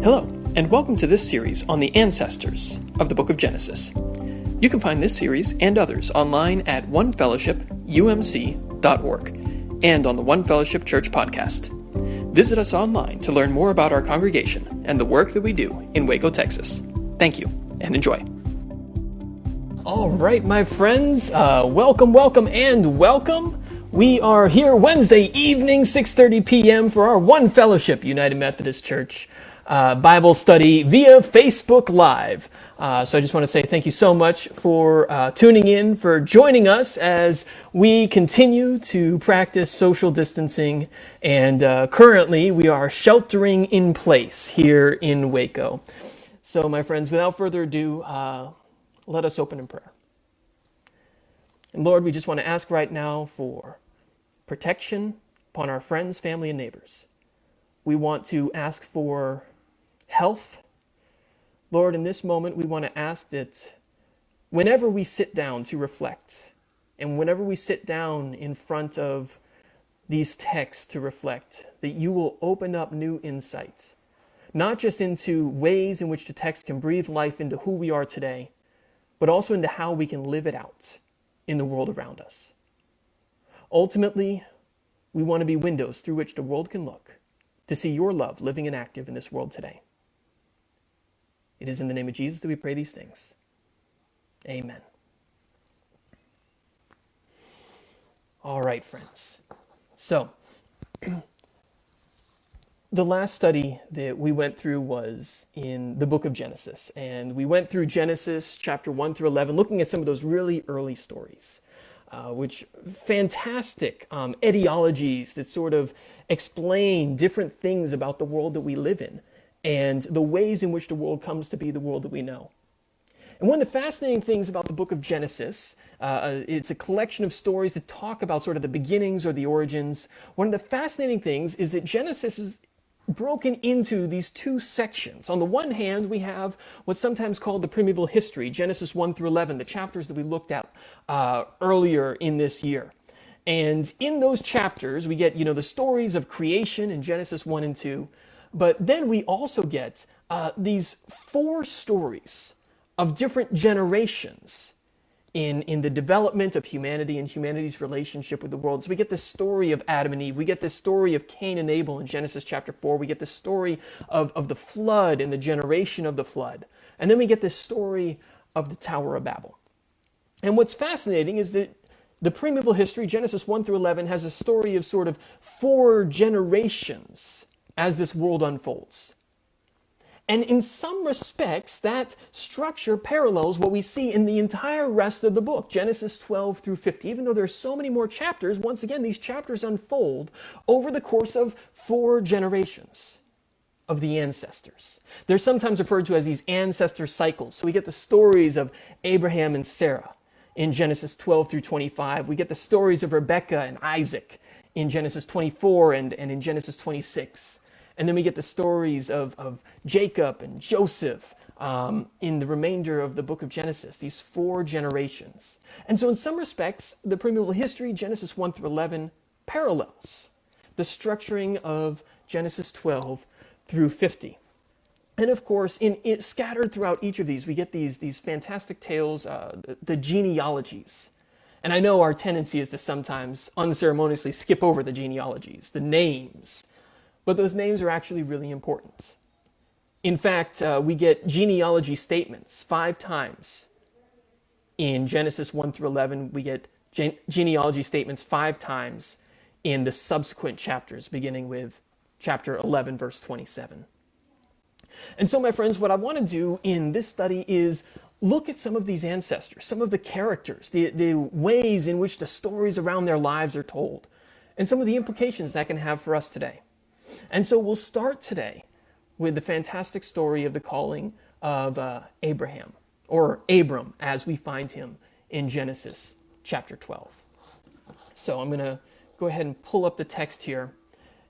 Hello, and welcome to this series on the ancestors of the book of Genesis. You can find this series and others online at onefellowshipumc.org and on the One Fellowship Church podcast. Visit us online to learn more about our congregation and the work that we do in Waco, Texas. Thank you, and enjoy. All right, my friends, uh, welcome, welcome, and welcome. We are here Wednesday evening, 6:30 p.m. for our One Fellowship United Methodist Church uh, Bible study via Facebook Live. Uh, so I just want to say thank you so much for uh, tuning in, for joining us as we continue to practice social distancing. And uh, currently, we are sheltering in place here in Waco. So, my friends, without further ado, uh, let us open in prayer. And Lord, we just want to ask right now for protection upon our friends, family, and neighbors. We want to ask for health. Lord, in this moment, we want to ask that whenever we sit down to reflect, and whenever we sit down in front of these texts to reflect, that you will open up new insights, not just into ways in which the text can breathe life into who we are today, but also into how we can live it out in the world around us. Ultimately, we want to be windows through which the world can look to see your love living and active in this world today. It is in the name of Jesus that we pray these things. Amen. All right, friends. So, the last study that we went through was in the book of Genesis. And we went through Genesis chapter 1 through 11, looking at some of those really early stories, uh, which fantastic um, etiologies that sort of explain different things about the world that we live in and the ways in which the world comes to be the world that we know. And one of the fascinating things about the book of Genesis, uh, uh, it's a collection of stories that talk about sort of the beginnings or the origins. One of the fascinating things is that Genesis is broken into these two sections. On the one hand, we have what's sometimes called the primeval history, Genesis 1 through 11, the chapters that we looked at uh, earlier in this year. And in those chapters, we get, you know, the stories of creation in Genesis 1 and 2. But then we also get uh, these four stories of different generations in, in the development of humanity and humanity's relationship with the world. So we get the story of Adam and Eve. We get the story of Cain and Abel in Genesis chapter 4. We get the story of, of the flood and the generation of the flood. And then we get the story of the Tower of Babel. And what's fascinating is that the primeval history, Genesis 1 through 11, has a story of sort of four generations as this world unfolds. And in some respects, that structure parallels what we see in the entire rest of the book, Genesis 12 through 50. Even though there are so many more chapters, once again, these chapters unfold over the course of four generations of the ancestors. They're sometimes referred to as these ancestor cycles. So we get the stories of Abraham and Sarah in Genesis 12 through 25. We get the stories of Rebekah and Isaac in Genesis 24 and, and in Genesis 26. And then we get the stories of, of Jacob and Joseph um, in the remainder of the book of Genesis, these four generations. And so, in some respects, the primeval history, Genesis 1 through 11, parallels the structuring of Genesis 12 through 50. And of course, in, scattered throughout each of these, we get these, these fantastic tales, uh, the, the genealogies. And I know our tendency is to sometimes unceremoniously skip over the genealogies, the names, but those names are actually really important. In fact, uh, we get genealogy statements five times in Genesis 1 through 11. We get gen- genealogy statements five times in the subsequent chapters, beginning with chapter 11, verse 27. And so, my friends, what I want to do in this study is look at some of these ancestors, some of the characters, the, the ways in which the stories around their lives are told, and some of the implications that can have for us today. And so we'll start today with the fantastic story of the calling of uh, Abraham, or Abram, as we find him in Genesis chapter 12. So I'm going to go ahead and pull up the text here.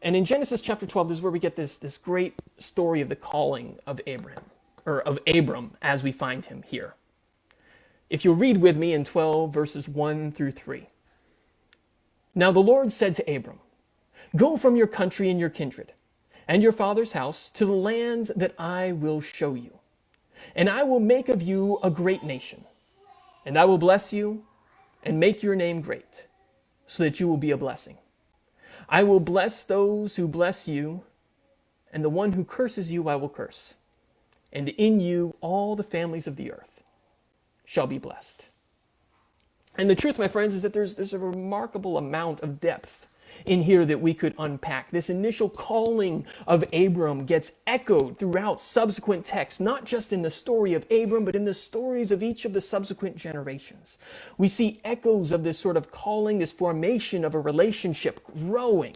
And in Genesis chapter 12, this is where we get this, this great story of the calling of Abraham, or of Abram, as we find him here. If you'll read with me in 12, verses 1 through 3. Now the Lord said to Abram, Go from your country and your kindred, and your father's house to the land that I will show you. And I will make of you a great nation, and I will bless you and make your name great, so that you will be a blessing. I will bless those who bless you, and the one who curses you I will curse. And in you all the families of the earth shall be blessed. And the truth, my friends, is that there's, there's a remarkable amount of depth in here that we could unpack. This initial calling of Abram gets echoed throughout subsequent texts, not just in the story of Abram, but in the stories of each of the subsequent generations. We see echoes of this sort of calling, this formation of a relationship growing.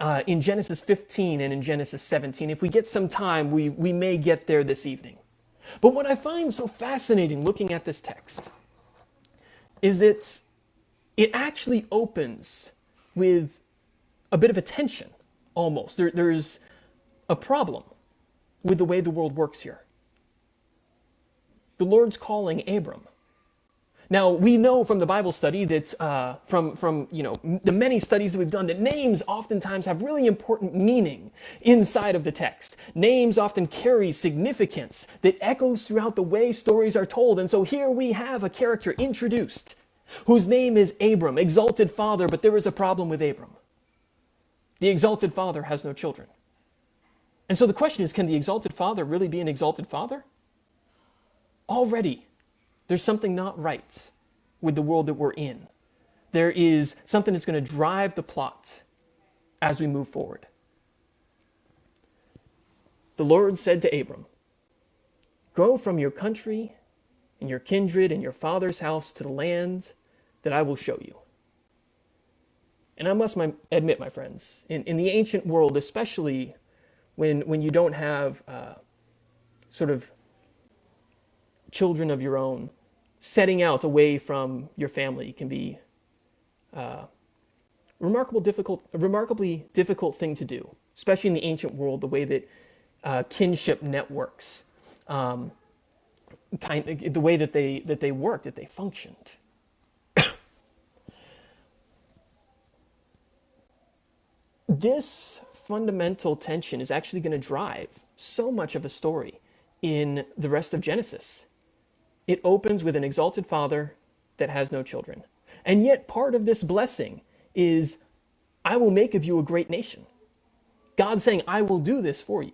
Uh, in Genesis 15 and in Genesis 17. If we get some time, we, we may get there this evening. But what I find so fascinating looking at this text is that it actually opens with a bit of attention almost. There, there's a problem with the way the world works here. The Lord's calling Abram. Now we know from the Bible study that uh, from from you know the many studies that we've done that names oftentimes have really important meaning inside of the text. Names often carry significance that echoes throughout the way stories are told, and so here we have a character introduced whose name is Abram, exalted father, but there is a problem with Abram. The exalted father has no children. And so the question is can the exalted father really be an exalted father? Already, there's something not right with the world that we're in. There is something that's going to drive the plot as we move forward. The Lord said to Abram, Go from your country and your kindred and your father's house to the land that I will show you. And I must my, admit, my friends, in, in the ancient world, especially when, when you don't have uh, sort of children of your own, setting out away from your family can be uh, remarkable difficult, a remarkably difficult thing to do, especially in the ancient world, the way that uh, kinship networks, um, kind, of, the way that they that they worked, that they functioned. this fundamental tension is actually going to drive so much of the story in the rest of Genesis. It opens with an exalted father that has no children. And yet, part of this blessing is, I will make of you a great nation. God saying, I will do this for you.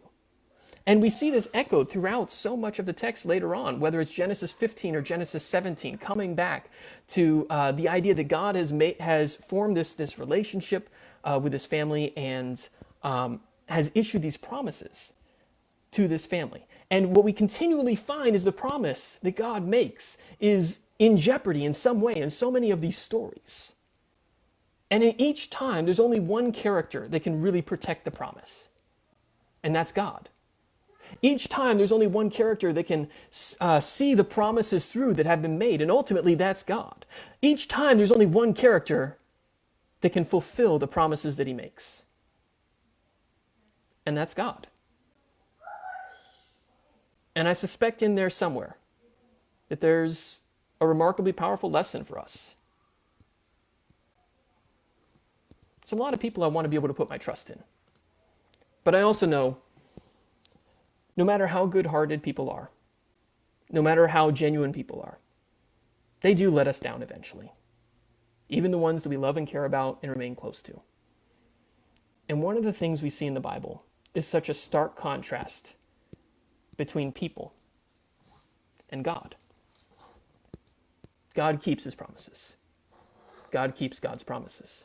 And we see this echoed throughout so much of the text later on, whether it's Genesis 15 or Genesis 17, coming back to uh, the idea that God has made, has formed this, this relationship uh, with his family and um, has issued these promises to this family. And what we continually find is the promise that God makes is in jeopardy in some way in so many of these stories. And in each time, there's only one character that can really protect the promise, and that's God. Each time, there's only one character that can uh, see the promises through that have been made, and ultimately, that's God. Each time, there's only one character that can fulfill the promises that he makes, and that's God. And I suspect in there somewhere that there's a remarkably powerful lesson for us. It's a lot of people I want to be able to put my trust in. But I also know no matter how good hearted people are, no matter how genuine people are, they do let us down eventually. Even the ones that we love and care about and remain close to. And one of the things we see in the Bible is such a stark contrast between people and God. God keeps his promises. God keeps God's promises.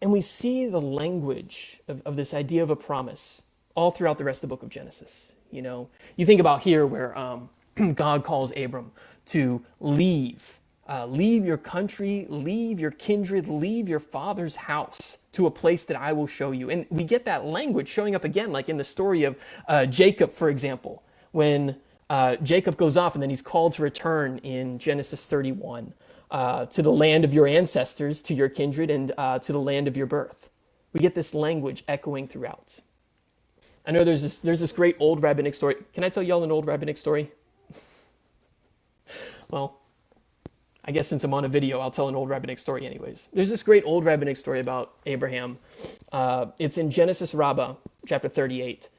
And we see the language of, of this idea of a promise all throughout the rest of the book of Genesis. You know, you think about here where um, God calls Abram to leave, uh, leave your country, leave your kindred, leave your father's house to a place that I will show you. And we get that language showing up again, like in the story of uh, Jacob, for example, when uh, Jacob goes off and then he's called to return in Genesis 31 uh, to the land of your ancestors, to your kindred, and uh, to the land of your birth. We get this language echoing throughout. I know there's this, there's this great old rabbinic story. Can I tell y'all an old rabbinic story? well, I guess since I'm on a video, I'll tell an old rabbinic story anyways. There's this great old rabbinic story about Abraham. Uh, it's in Genesis Rabbah, chapter 38.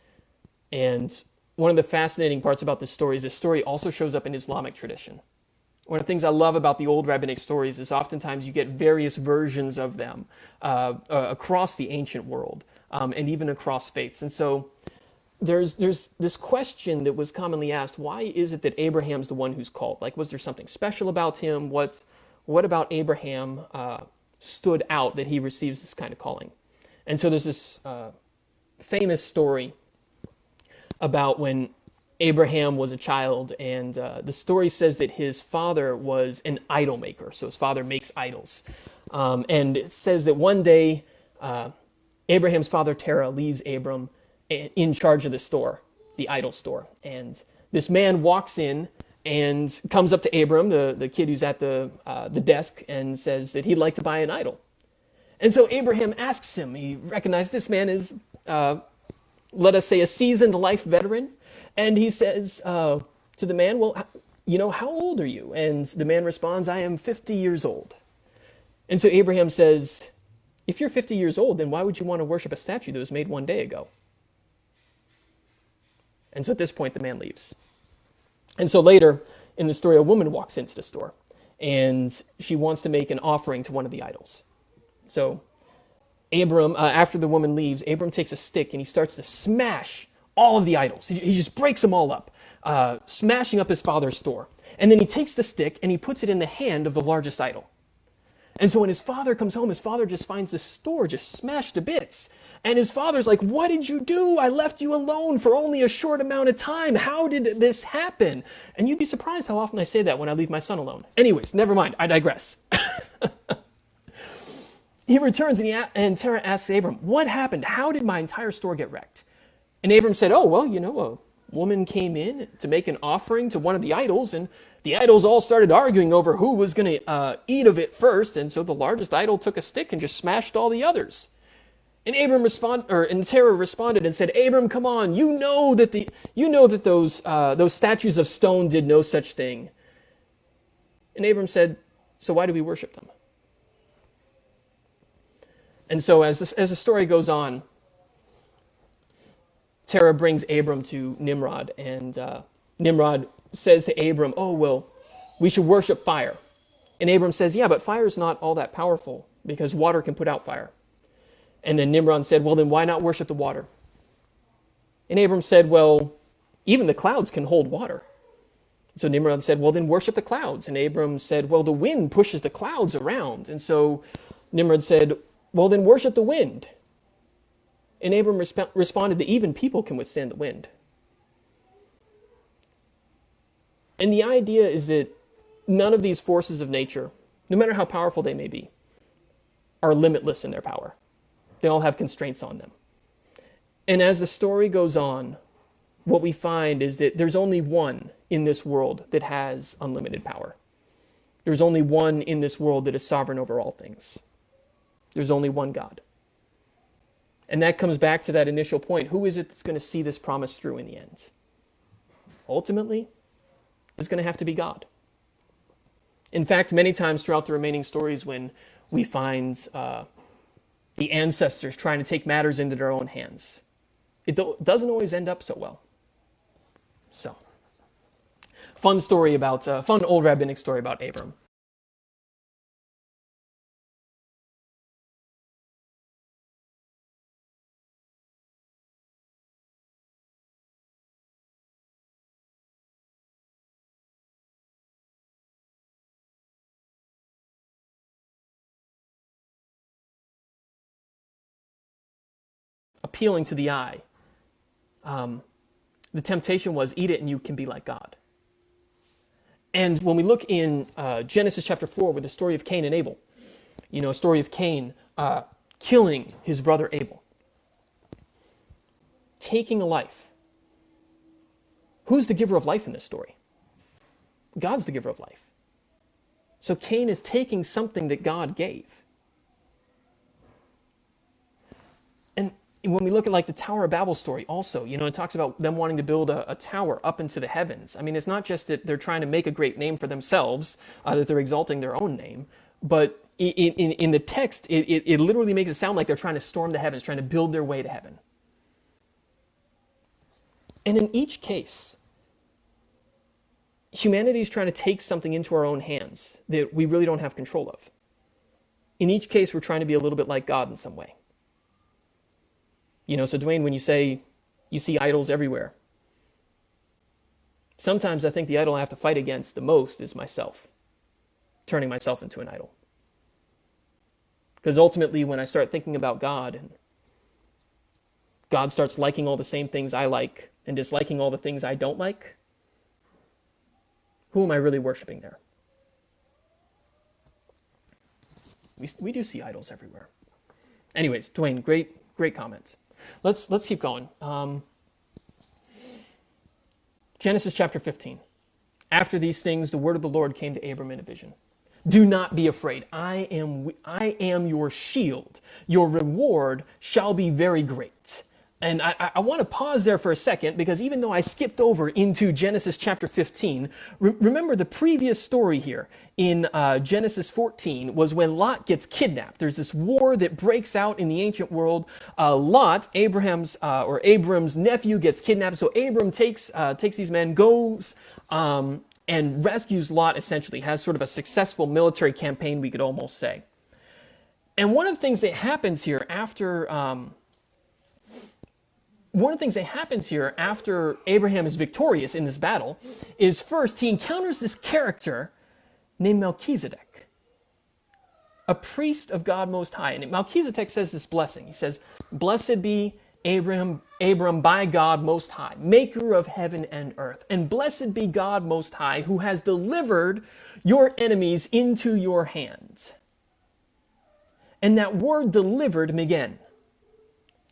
And one of the fascinating parts about this story is this story also shows up in Islamic tradition. One of the things I love about the old rabbinic stories is oftentimes you get various versions of them uh, uh, across the ancient world um, and even across faiths. And so there's there's this question that was commonly asked: Why is it that Abraham's the one who's called? Like, was there something special about him? What what about Abraham uh, stood out that he receives this kind of calling? And so there's this uh, famous story about when Abraham was a child, and uh, the story says that his father was an idol maker. So his father makes idols. Um, and it says that one day, uh, Abraham's father Terah leaves Abram in charge of the store, the idol store. And this man walks in and comes up to Abram, the, the kid who's at the, uh, the desk, and says that he'd like to buy an idol. And so Abraham asks him, he recognizes this man is, uh, let us say, a seasoned life veteran. And he says uh, to the man, Well, you know, how old are you? And the man responds, I am 50 years old. And so Abraham says, If you're 50 years old, then why would you want to worship a statue that was made one day ago? And so at this point, the man leaves. And so later in the story, a woman walks into the store and she wants to make an offering to one of the idols. So Abram, uh, after the woman leaves, Abram takes a stick and he starts to smash all of the idols. He, just breaks them all up, uh, smashing up his father's store. And then he takes the stick and he puts it in the hand of the largest idol. And so when his father comes home, his father just finds the store just smashed to bits. And his father's like, What did you do? I left you alone for only a short amount of time. How did this happen? And you'd be surprised how often I say that when I leave my son alone. Anyways, never mind. I digress. he returns and, he, and Terah asks Abram, What happened? How did my entire store get wrecked? And Abram said, Oh, well, you know, a woman came in to make an offering to one of the idols, and the idols all started arguing over who was going to uh, eat of it first. And so the largest idol took a stick and just smashed all the others. And Abram respond, or and Terah responded and said, "Abram, come on! You know that the you know that those uh, those statues of stone did no such thing." And Abram said, "So why do we worship them?" And so as this, as the story goes on, Terah brings Abram to Nimrod, and uh, Nimrod says to Abram, "Oh well, we should worship fire." And Abram says, "Yeah, but fire is not all that powerful because water can put out fire." And then Nimrod said, Well, then why not worship the water? And Abram said, Well, even the clouds can hold water. So Nimrod said, Well, then worship the clouds. And Abram said, Well, the wind pushes the clouds around. And so Nimrod said, Well, then worship the wind. And Abram resp- responded that even people can withstand the wind. And the idea is that none of these forces of nature, no matter how powerful they may be, are limitless in their power. They all have constraints on them. And as the story goes on, what we find is that there's only one in this world that has unlimited power. There's only one in this world that is sovereign over all things. There's only one God. And that comes back to that initial point. Who is it that's going to see this promise through in the end? Ultimately, it's going to have to be God. In fact, many times throughout the remaining stories, when we find uh, the ancestors trying to take matters into their own hands. It do- doesn't always end up so well. So, fun story about, uh, fun old rabbinic story about Abram. Appealing to the eye. Um, the temptation was eat it and you can be like God. And when we look in uh, Genesis chapter 4 with the story of Cain and Abel, you know, a story of Cain uh, killing his brother Abel, taking a life. Who's the giver of life in this story? God's the giver of life. So Cain is taking something that God gave when we look at like the Tower of Babel story, also, you know, it talks about them wanting to build a, a tower up into the heavens. I mean, it's not just that they're trying to make a great name for themselves, uh, that they're exalting their own name, but in, in, in the text, it, it, it literally makes it sound like they're trying to storm the heavens, trying to build their way to heaven. And in each case, humanity is trying to take something into our own hands that we really don't have control of. In each case, we're trying to be a little bit like God in some way. You know, so Dwayne, when you say you see idols everywhere, sometimes I think the idol I have to fight against the most is myself, turning myself into an idol. Because ultimately, when I start thinking about God and God starts liking all the same things I like and disliking all the things I don't like, who am I really worshiping there? We, we do see idols everywhere. Anyways, Dwayne, great, great comments. Let's, let's keep going. Um, Genesis chapter 15. After these things, the word of the Lord came to Abram in a vision. Do not be afraid. I am, I am your shield. Your reward shall be very great. And I, I want to pause there for a second because even though I skipped over into Genesis chapter 15, re- remember the previous story here in uh, Genesis 14 was when Lot gets kidnapped. There's this war that breaks out in the ancient world. Uh, Lot, Abraham's uh, or Abram's nephew, gets kidnapped. So Abram takes uh, takes these men, goes um, and rescues Lot. Essentially, has sort of a successful military campaign, we could almost say. And one of the things that happens here after. Um, one of the things that happens here after Abraham is victorious in this battle is first he encounters this character named Melchizedek, a priest of God Most High. And Melchizedek says this blessing. He says, Blessed be Abraham, Abram by God Most High, maker of heaven and earth. And blessed be God Most High, who has delivered your enemies into your hands. And that word delivered, again,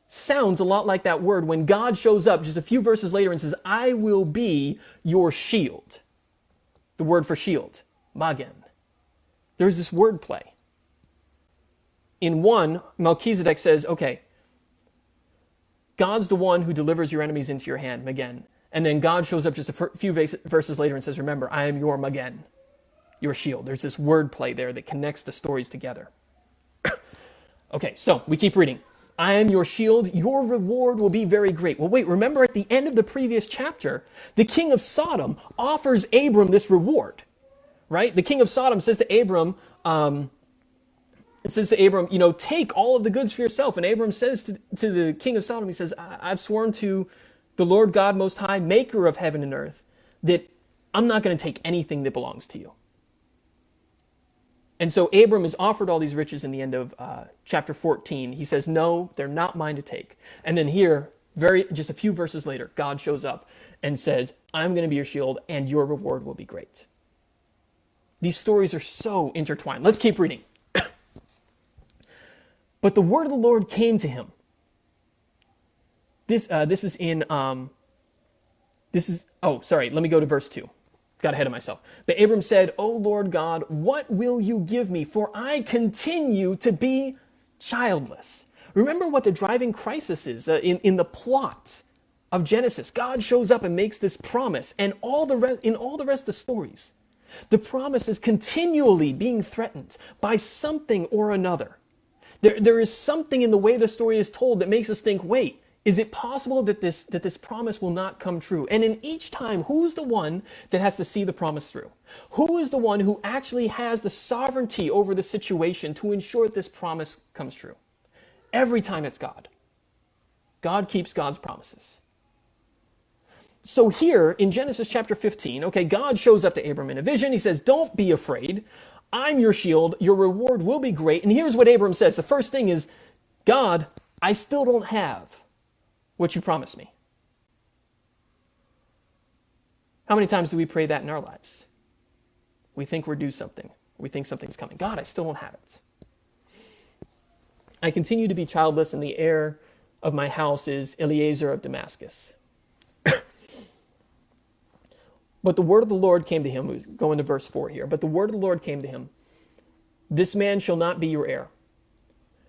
sounds a lot like that word when God shows up just a few verses later and says, I will be your shield. The word for shield, magen. There's this word play. In one, Melchizedek says, okay, God's the one who delivers your enemies into your hand, magen. And then God shows up just a few verses later and says, remember, I am your magen, your shield. There's this word play there that connects the stories together. okay, so we keep reading. I am your shield. Your reward will be very great. Well, wait, remember at the end of the previous chapter, the king of Sodom offers Abram this reward, right? The king of Sodom says to Abram, um, says to Abram, you know, take all of the goods for yourself. And Abram says to, to the king of Sodom, he says, I've sworn to the Lord God Most High, maker of heaven and earth, that I'm not going to take anything that belongs to you. And so Abram is offered all these riches in the end of uh, chapter 14. He says, No, they're not mine to take. And then here, very just a few verses later, God shows up and says, I'm going to be your shield, and your reward will be great. These stories are so intertwined. Let's keep reading. but the word of the Lord came to him. This, uh, this is in, um, this is, oh, sorry, let me go to verse 2. Got ahead of myself. But Abram said, O Lord God, what will you give me? For I continue to be childless. Remember what the driving crisis is uh, in, in the plot of Genesis. God shows up and makes this promise, and all the re- in all the rest of the stories, the promise is continually being threatened by something or another. There, there is something in the way the story is told that makes us think, wait, is it possible that this, that this promise will not come true? And in each time, who's the one that has to see the promise through? Who is the one who actually has the sovereignty over the situation to ensure that this promise comes true? Every time it's God. God keeps God's promises. So here in Genesis chapter 15, okay, God shows up to Abram in a vision. He says, Don't be afraid. I'm your shield. Your reward will be great. And here's what Abram says. The first thing is, God, I still don't have what you promised me. How many times do we pray that in our lives? We think we're due something. We think something's coming. God, I still don't have it. I continue to be childless, and the heir of my house is Eliezer of Damascus. but the word of the Lord came to him. We go into verse 4 here. But the word of the Lord came to him This man shall not be your heir.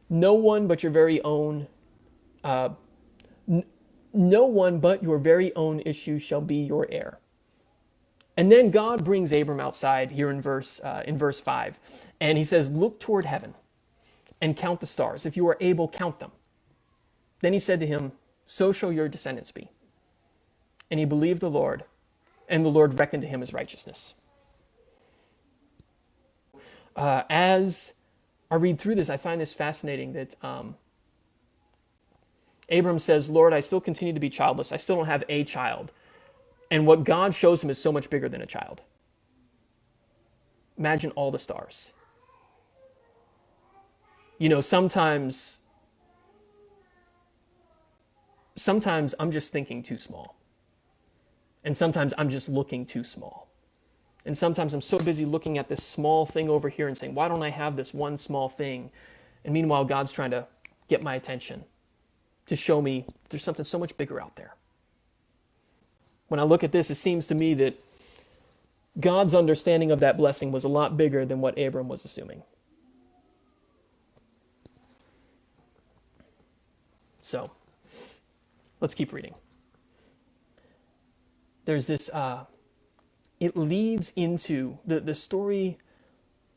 No one but your very own uh, no one but your very own issue shall be your heir. And then God brings Abram outside here in verse, uh, in verse 5, and he says, Look toward heaven and count the stars. If you are able, count them. Then he said to him, So shall your descendants be. And he believed the Lord, and the Lord reckoned to him as righteousness. Uh, as I read through this, I find this fascinating that um, Abram says, Lord, I still continue to be childless. I still don't have a child. And what God shows him is so much bigger than a child. Imagine all the stars. You know, sometimes sometimes I'm just thinking too small. And sometimes I'm just looking too small. And sometimes I'm so busy looking at this small thing over here and saying, why don't I have this one small thing? And meanwhile, God's trying to get my attention to show me there's something so much bigger out there. When I look at this, it seems to me that God's understanding of that blessing was a lot bigger than what Abram was assuming. So, let's keep reading. There's this, uh, it leads into, the, the story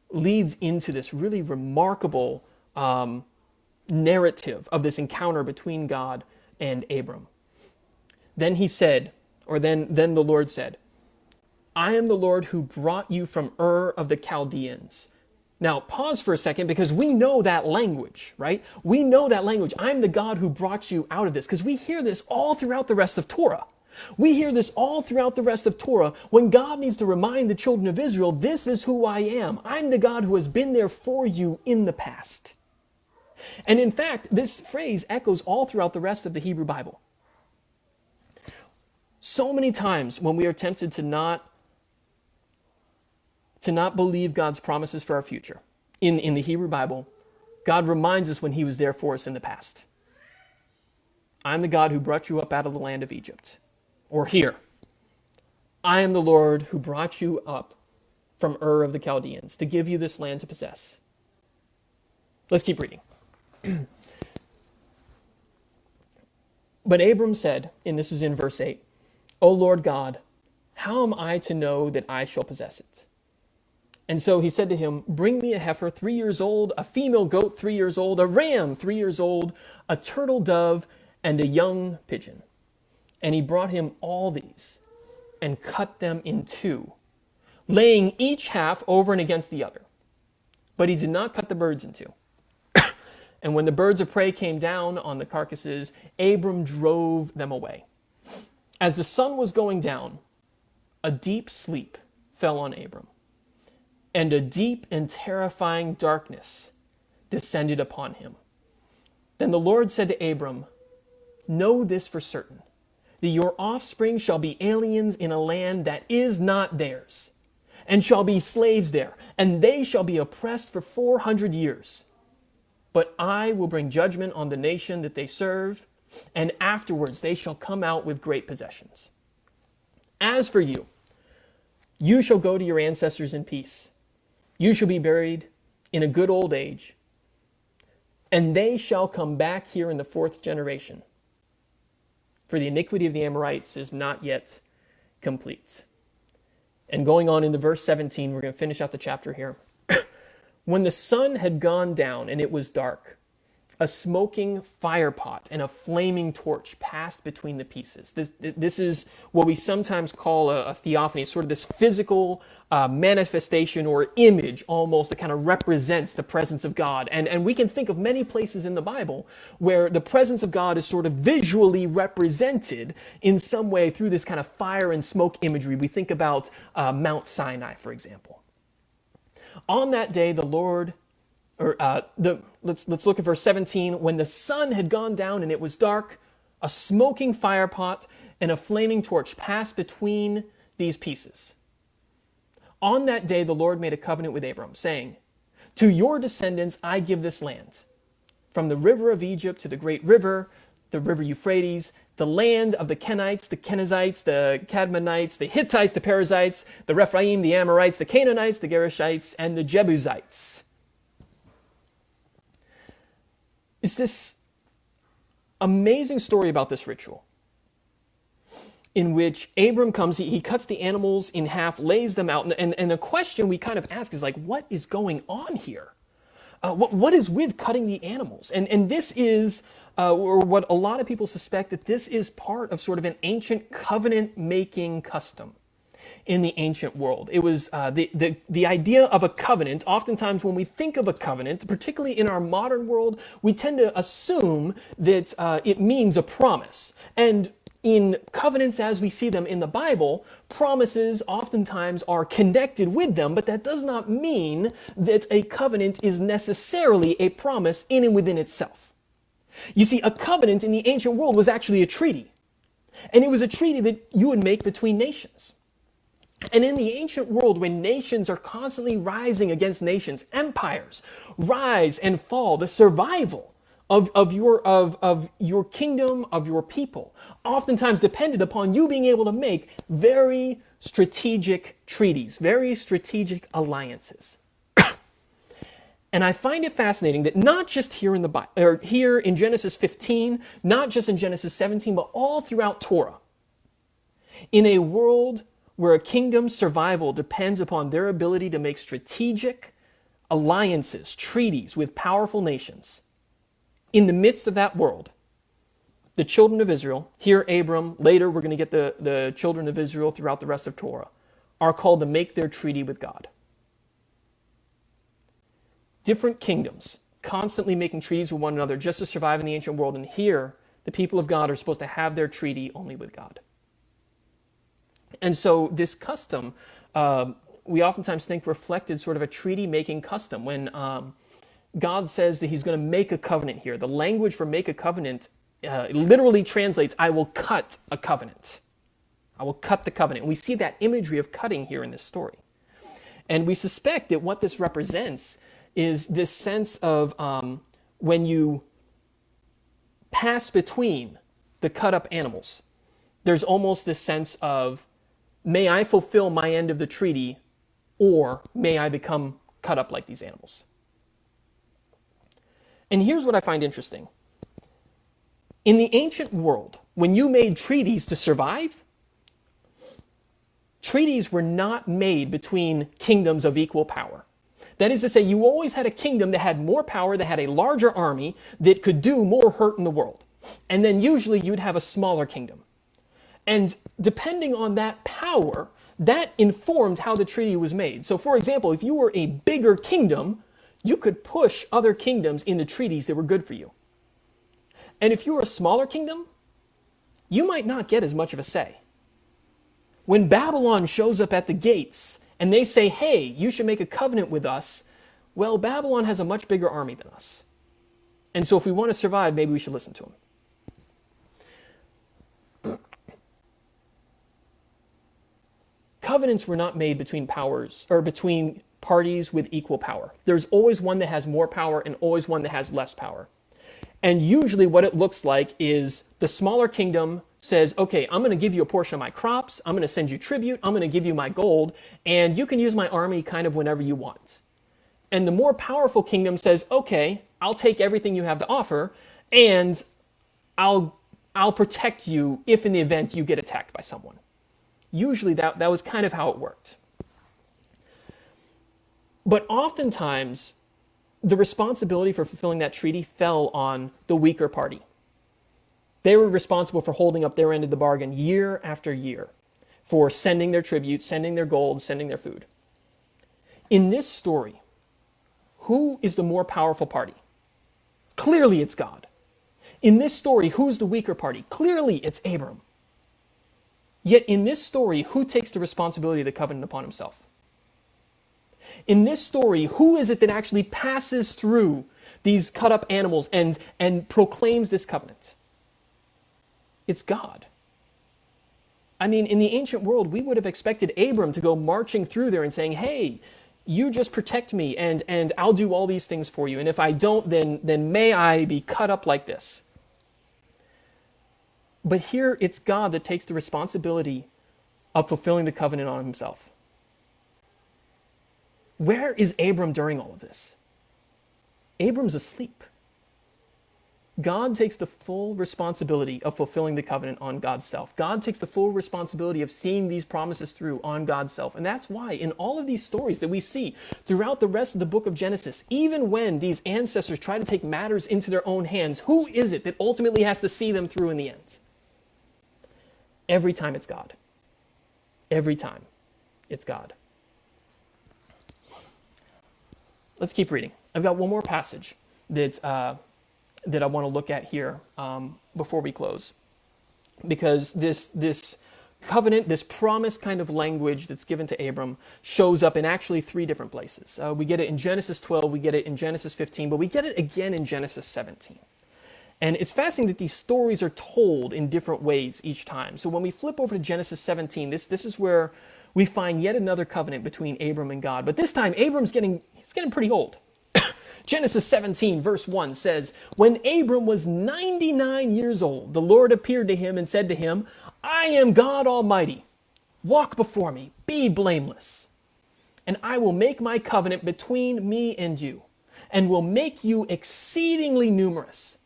leads into this really remarkable um, narrative of this encounter between God and Abram. Then he said, or then, then the Lord said, I am the Lord who brought you from Ur of the Chaldeans. Now, pause for a second because we know that language, right? We know that language. I'm the God who brought you out of this because we hear this all throughout the rest of Torah. We hear this all throughout the rest of Torah when God needs to remind the children of Israel, this is who I am. I'm the God who has been there for you in the past. And in fact, this phrase echoes all throughout the rest of the Hebrew Bible. So many times when we are tempted to not to not believe God's promises for our future. In, in the Hebrew Bible, God reminds us when He was there for us in the past. I'm the God who brought you up out of the land of Egypt. Or here, I am the Lord who brought you up from Ur of the Chaldeans to give you this land to possess. Let's keep reading. but Abram said, and this is in verse 8, O Lord God, how am I to know that I shall possess it? And so he said to him, Bring me a heifer three years old, a female goat three years old, a ram three years old, a turtle dove, and a young pigeon. And he brought him all these and cut them in two, laying each half over and against the other. But he did not cut the birds in two. And when the birds of prey came down on the carcasses, Abram drove them away. As the sun was going down, a deep sleep fell on Abram and a deep and terrifying darkness descended upon him. Then the Lord said to Abram, Know this for certain, that your offspring shall be aliens in a land that is not theirs, and shall be slaves there, and they shall be oppressed for four hundred years. But I will bring judgment on the nation that they serve, and afterwards they shall come out with great possessions. As for you, you shall go to your ancestors in peace. You shall be buried in a good old age, and they shall come back here in the fourth generation. For the iniquity of the Amorites is not yet complete. And going on into verse 17, we're going to finish out the chapter here. When the sun had gone down and it was dark, a smoking firepot and a flaming torch passed between the pieces. This, this is what we sometimes call a, a theophany, sort of this physical uh, manifestation or image almost that kind of represents the presence of God. And, and we can think of many places in the Bible where the presence of God is sort of visually represented in some way through this kind of fire and smoke imagery. We think about uh, Mount Sinai, for example. On that day, the Lord or uh, the, let's, let's look at verse 17. When the sun had gone down and it was dark, a smoking firepot and a flaming torch passed between these pieces. On that day, the Lord made a covenant with Abram, saying, To your descendants I give this land, from the river of Egypt to the great river, the river Euphrates, the land of the Kenites, the Kenizzites, the Kadmonites, the Hittites, the Perizzites, the Rephaim, the Amorites, the Canaanites, the Girgashites, and the Jebusites. is this amazing story about this ritual in which Abram comes, he, he cuts the animals in half, lays them out. And, and, and the question we kind of ask is like, what is going on here? Uh, what, what is with cutting the animals? And, and this is, uh, or what a lot of people suspect, that this is part of sort of an ancient covenant making custom in the ancient world. It was uh, the, the, the idea of a covenant. Oftentimes, when we think of a covenant, particularly in our modern world, we tend to assume that uh, it means a promise. And in covenants as we see them in the Bible, promises oftentimes are connected with them, but that does not mean that a covenant is necessarily a promise in and within itself. You see, a covenant in the ancient world was actually a treaty. And it was a treaty that you would make between nations. And in the ancient world, when nations are constantly rising against nations, empires rise and fall, the survival of, of, your, of, of your kingdom, of your people, oftentimes depended upon you being able to make very strategic treaties, very strategic alliances. And I find it fascinating that not just here in the Bible, or here in Genesis 15, not just in Genesis 17, but all throughout Torah, in a world where a kingdom's survival depends upon their ability to make strategic alliances, treaties with powerful nations, in the midst of that world, the children of Israel, here Abram, later we're going to get the, the children of Israel throughout the rest of Torah, are called to make their treaty with God. Different kingdoms constantly making treaties with one another just to survive in the ancient world. And here, the people of God are supposed to have their treaty only with God. And so, this custom, uh, we oftentimes think reflected sort of a treaty making custom when. Um, God says that he's going to make a covenant here. The language for make a covenant uh, literally translates, I will cut a covenant. I will cut the covenant. We see that imagery of cutting here in this story. And we suspect that what this represents is this sense of um, when you pass between the cut up animals, there's almost this sense of, may I fulfill my end of the treaty, or may I become cut up like these animals. And here's what I find interesting. In the ancient world, when you made treaties to survive, treaties were not made between kingdoms of equal power. That is to say, you always had a kingdom that had more power, that had a larger army, that could do more hurt in the world. And then usually you'd have a smaller kingdom. And depending on that power, that informed how the treaty was made. So, for example, if you were a bigger kingdom, you could push other kingdoms into treaties that were good for you. And if you were a smaller kingdom, you might not get as much of a say. When Babylon shows up at the gates and they say, hey, you should make a covenant with us, well, Babylon has a much bigger army than us. And so if we want to survive, maybe we should listen to them. Covenants were not made between powers or between parties with equal power. There's always one that has more power and always one that has less power. And usually, what it looks like is the smaller kingdom says, okay, I'm going to give you a portion of my crops, I'm going to send you tribute, I'm going to give you my gold, and you can use my army kind of whenever you want. And the more powerful kingdom says, okay, I'll take everything you have to offer, and I'll, I'll protect you if in the event you get attacked by someone. Usually, that, that was kind of how it worked. But oftentimes, the responsibility for fulfilling that treaty fell on the weaker party. They were responsible for holding up their end of the bargain year after year, for sending their tribute, sending their gold, sending their food. In this story, who is the more powerful party? Clearly, it's God. In this story, who's the weaker party? Clearly, it's Abram. Yet in this story, who takes the responsibility of the covenant upon himself? In this story, who is it that actually passes through these cut up animals and, and proclaims this covenant? It's God. I mean, in the ancient world, we would have expected Abram to go marching through there and saying, Hey, you just protect me and, and I'll do all these things for you. And if I don't, then, then may I be cut up like this. But here it's God that takes the responsibility of fulfilling the covenant on himself. Where is Abram during all of this? Abram's asleep. God takes the full responsibility of fulfilling the covenant on God's self. God takes the full responsibility of seeing these promises through on God's self. And that's why, in all of these stories that we see throughout the rest of the book of Genesis, even when these ancestors try to take matters into their own hands, who is it that ultimately has to see them through in the end? Every time it's God. Every time it's God. Let's keep reading. I've got one more passage that. Uh, that I want to look at here um, before we close, because this this covenant, this promise kind of language that's given to Abram shows up in actually three different places. Uh, we get it in Genesis 12, we get it in Genesis 15, but we get it again in Genesis 17. And it's fascinating that these stories are told in different ways each time. So when we flip over to Genesis 17, this, this is where we find yet another covenant between Abram and God. But this time, Abram's getting, he's getting pretty old. Genesis 17, verse 1 says, When Abram was 99 years old, the Lord appeared to him and said to him, I am God Almighty. Walk before me, be blameless, and I will make my covenant between me and you, and will make you exceedingly numerous.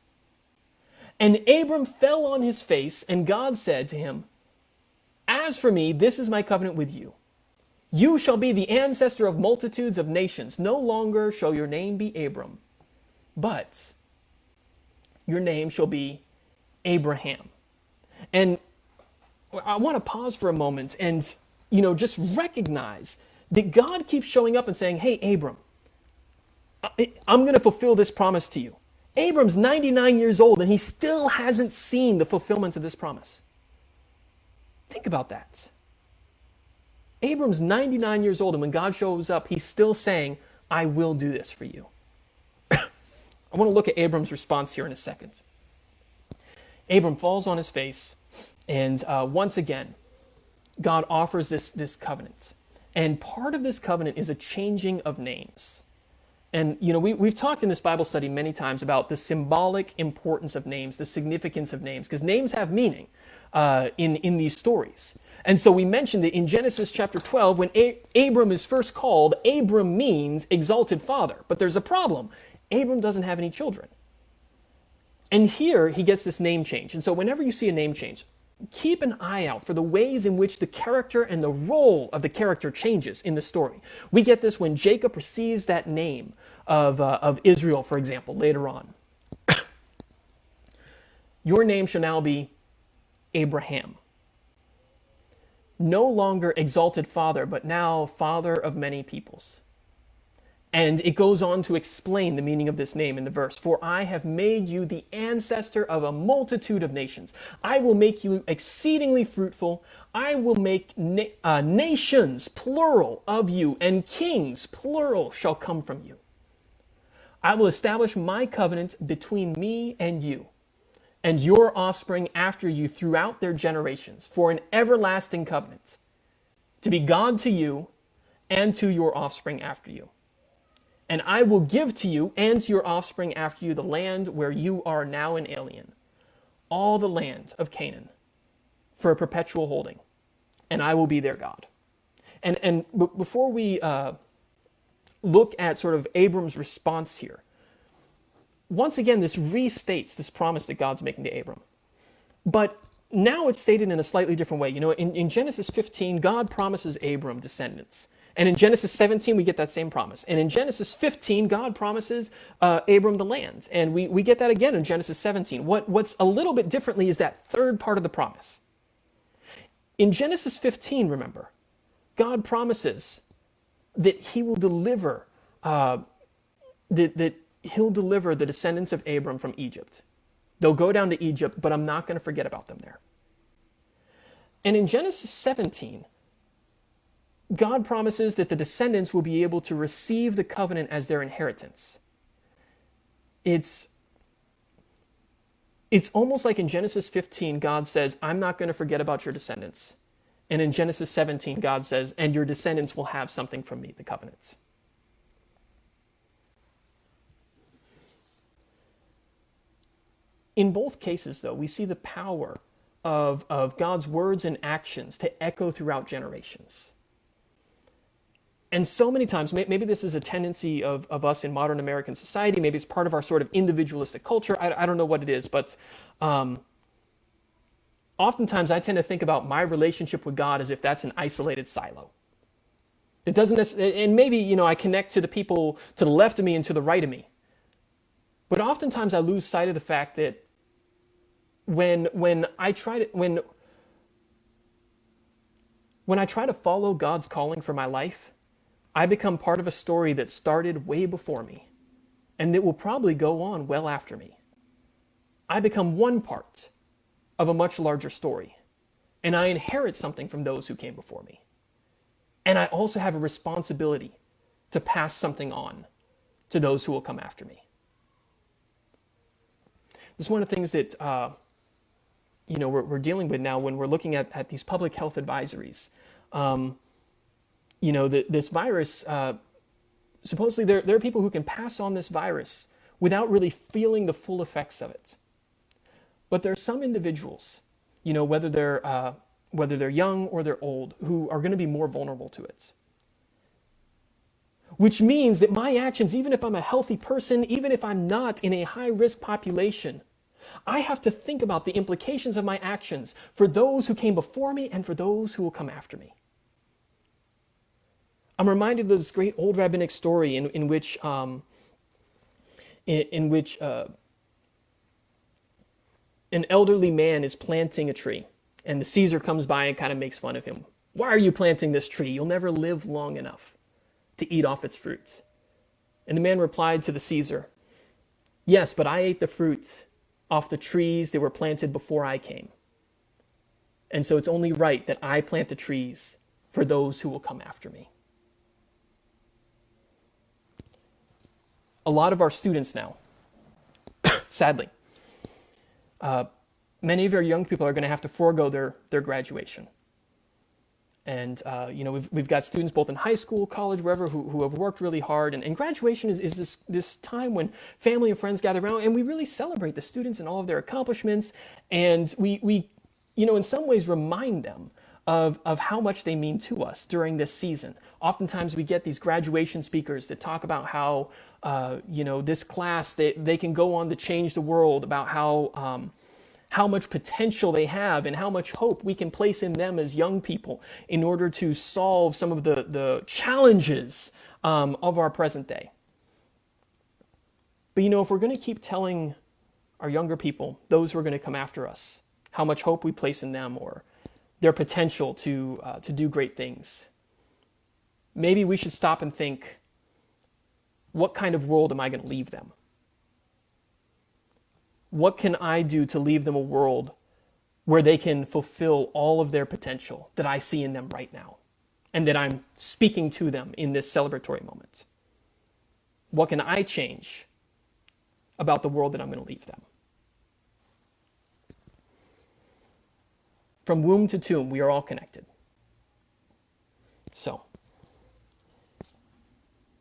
And Abram fell on his face, and God said to him, As for me, this is my covenant with you you shall be the ancestor of multitudes of nations. No longer shall your name be Abram, but your name shall be Abraham. And I want to pause for a moment and, you know, just recognize that God keeps showing up and saying, Hey, Abram, I'm going to fulfill this promise to you. Abram's 99 years old and he still hasn't seen the fulfillment of this promise. Think about that. Abram's 99 years old, and when God shows up, he's still saying, I will do this for you. I want to look at Abram's response here in a second. Abram falls on his face, and uh, once again, God offers this, this covenant. And part of this covenant is a changing of names. And, you know, we, we've talked in this Bible study many times about the symbolic importance of names, the significance of names, because names have meaning uh, in, in these stories. And so we mentioned that in Genesis chapter 12, when a- Abram is first called, Abram means exalted father. But there's a problem. Abram doesn't have any children. And here he gets this name change. And so whenever you see a name change, keep an eye out for the ways in which the character and the role of the character changes in the story. We get this when Jacob receives that name of, uh, of Israel, for example, later on. Your name shall now be Abraham no longer exalted father, but now father of many peoples. And it goes on to explain the meaning of this name in the verse For I have made you the ancestor of a multitude of nations. I will make you exceedingly fruitful. I will make na- uh, nations, plural, of you, and kings, plural, shall come from you. I will establish my covenant between me and you and your offspring after you throughout their generations for an everlasting covenant, to be God to you and to your offspring after you. And I will give to you and to your offspring after you the land where you are now an alien, all the land of Canaan, for a perpetual holding, and I will be their God. And, and before we uh, look at sort of Abram's response here, once again, this restates this promise that God's making to Abram. But now it's stated in a slightly different way. You know, in, in Genesis 15, God promises Abram descendants. And in Genesis 17, we get that same promise. And in Genesis 15, God promises uh, Abram the land. And we, we get that again in Genesis 17. What, what's a little bit differently is that third part of the promise. In Genesis 15, remember, God promises that he will deliver, uh, that, that he'll deliver the descendants of Abram from Egypt. They'll go down to Egypt, but I'm not going to forget about them there. And in Genesis 17, God promises that the descendants will be able to receive the covenant as their inheritance. It's it's almost like in Genesis 15 God says, "I'm not going to forget about your descendants." And in Genesis 17 God says, "And your descendants will have something from me, the covenants." In both cases, though, we see the power of, of God's words and actions to echo throughout generations. And so many times, maybe this is a tendency of, of us in modern American society, maybe it's part of our sort of individualistic culture. I, I don't know what it is, but um, oftentimes I tend to think about my relationship with God as if that's an isolated silo. It doesn't, and maybe, you know, I connect to the people to the left of me and to the right of me. But oftentimes I lose sight of the fact that when, when I try to, when, when I try to follow God's calling for my life, I become part of a story that started way before me and that will probably go on well after me. I become one part of a much larger story, and I inherit something from those who came before me. And I also have a responsibility to pass something on to those who will come after me. This is one of the things that uh, you know we're, we're, dealing with now when we're looking at, at these public health advisories. Um, you know, the, this virus, uh, supposedly there, there are people who can pass on this virus without really feeling the full effects of it. But there are some individuals, you know, whether they're uh, whether they're young or they're old, who are going to be more vulnerable to it. Which means that my actions, even if I'm a healthy person, even if I'm not in a high risk population, I have to think about the implications of my actions for those who came before me and for those who will come after me. I'm reminded of this great old rabbinic story in, in which, um, in, in, which uh, an elderly man is planting a tree, and the Caesar comes by and kind of makes fun of him. Why are you planting this tree? You'll never live long enough to eat off its fruits. And the man replied to the Caesar, Yes, but I ate the fruit off the trees that were planted before I came. And so it's only right that I plant the trees for those who will come after me. A lot of our students now, sadly, uh, many of our young people are going to have to forego their, their graduation. And, uh, you know, we've, we've got students both in high school, college, wherever, who, who have worked really hard. And, and graduation is, is this, this time when family and friends gather around and we really celebrate the students and all of their accomplishments. And we, we you know, in some ways remind them of, of how much they mean to us during this season. Oftentimes we get these graduation speakers that talk about how, uh, you know, this class, they, they can go on to change the world, about how, um, how much potential they have and how much hope we can place in them as young people in order to solve some of the, the challenges um, of our present day. But you know, if we're going to keep telling our younger people, those who are going to come after us, how much hope we place in them or their potential to, uh, to do great things, maybe we should stop and think what kind of world am I going to leave them? What can I do to leave them a world where they can fulfill all of their potential that I see in them right now and that I'm speaking to them in this celebratory moment? What can I change about the world that I'm going to leave them? From womb to tomb, we are all connected. So,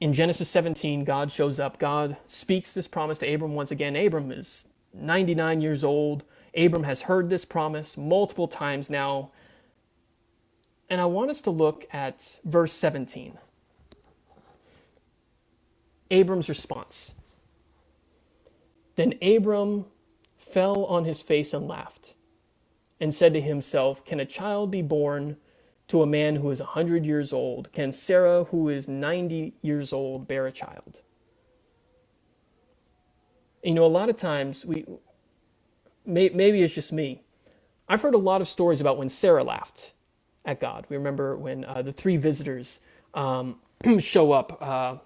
in Genesis 17, God shows up. God speaks this promise to Abram once again. Abram is 99 years old. Abram has heard this promise multiple times now. And I want us to look at verse 17. Abram's response. Then Abram fell on his face and laughed, and said to himself, Can a child be born to a man who is a 100 years old? Can Sarah, who is 90 years old, bear a child? you know, a lot of times we, may, maybe it's just me. I've heard a lot of stories about when Sarah laughed at God. We remember when uh, the three visitors um, show up uh,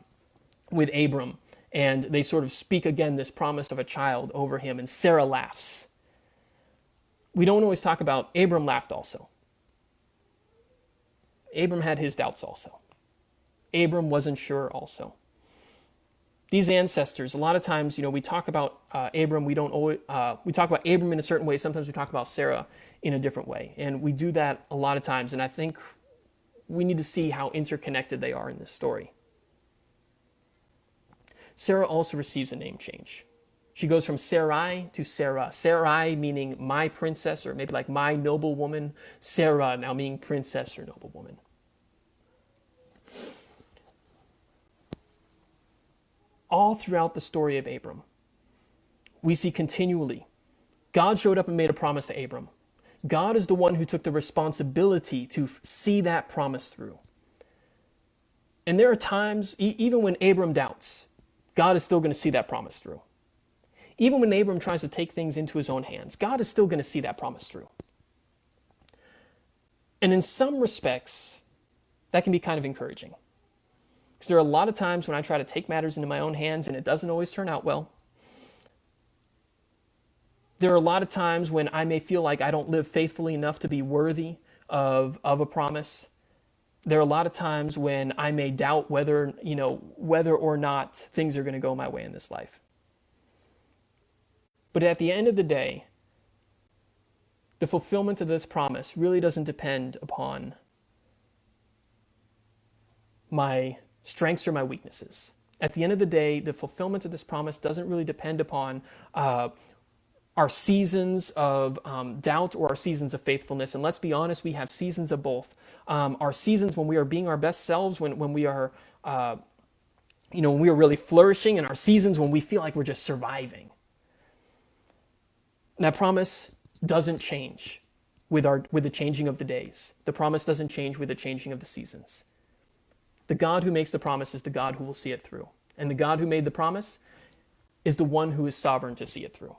with Abram and they sort of speak again this promise of a child over him, and Sarah laughs. We don't always talk about Abram laughed also. Abram had his doubts also. Abram wasn't sure also these ancestors, a lot of times, you know, we talk about uh, Abram, we don't always, uh, we talk about Abram in a certain way. Sometimes we talk about Sarah in a different way. And we do that a lot of times. And I think we need to see how interconnected they are in this story. Sarah also receives a name change. She goes from Sarai to Sarah. Sarai meaning my princess, or maybe like my noble woman. Sarah now meaning princess or noble woman. all throughout the story of Abram, we see continually God showed up and made a promise to Abram. God is the one who took the responsibility to see that promise through. And there are times, e- even when Abram doubts, God is still going to see that promise through. Even when Abram tries to take things into his own hands, God is still going to see that promise through. And in some respects, that can be kind of encouraging. Because there are a lot of times when I try to take matters into my own hands and it doesn't always turn out well. There are a lot of times when I may feel like I don't live faithfully enough to be worthy of, of a promise. There are a lot of times when I may doubt whether, you know, whether or not things are going to go my way in this life. But at the end of the day, the fulfillment of this promise really doesn't depend upon my strengths or my weaknesses. At the end of the day, the fulfillment of this promise doesn't really depend upon uh, our seasons of um, doubt or our seasons of faithfulness. And let's be honest, we have seasons of both. Um, our seasons when we are being our best selves, when, when we are, uh, you know, when we are really flourishing, and our seasons when we feel like we're just surviving. That promise doesn't change with, our, with the changing of the days. The promise doesn't change with the changing of the seasons. The God who makes the promise is the God who will see it through. And the God who made the promise is the one who is sovereign to see it through.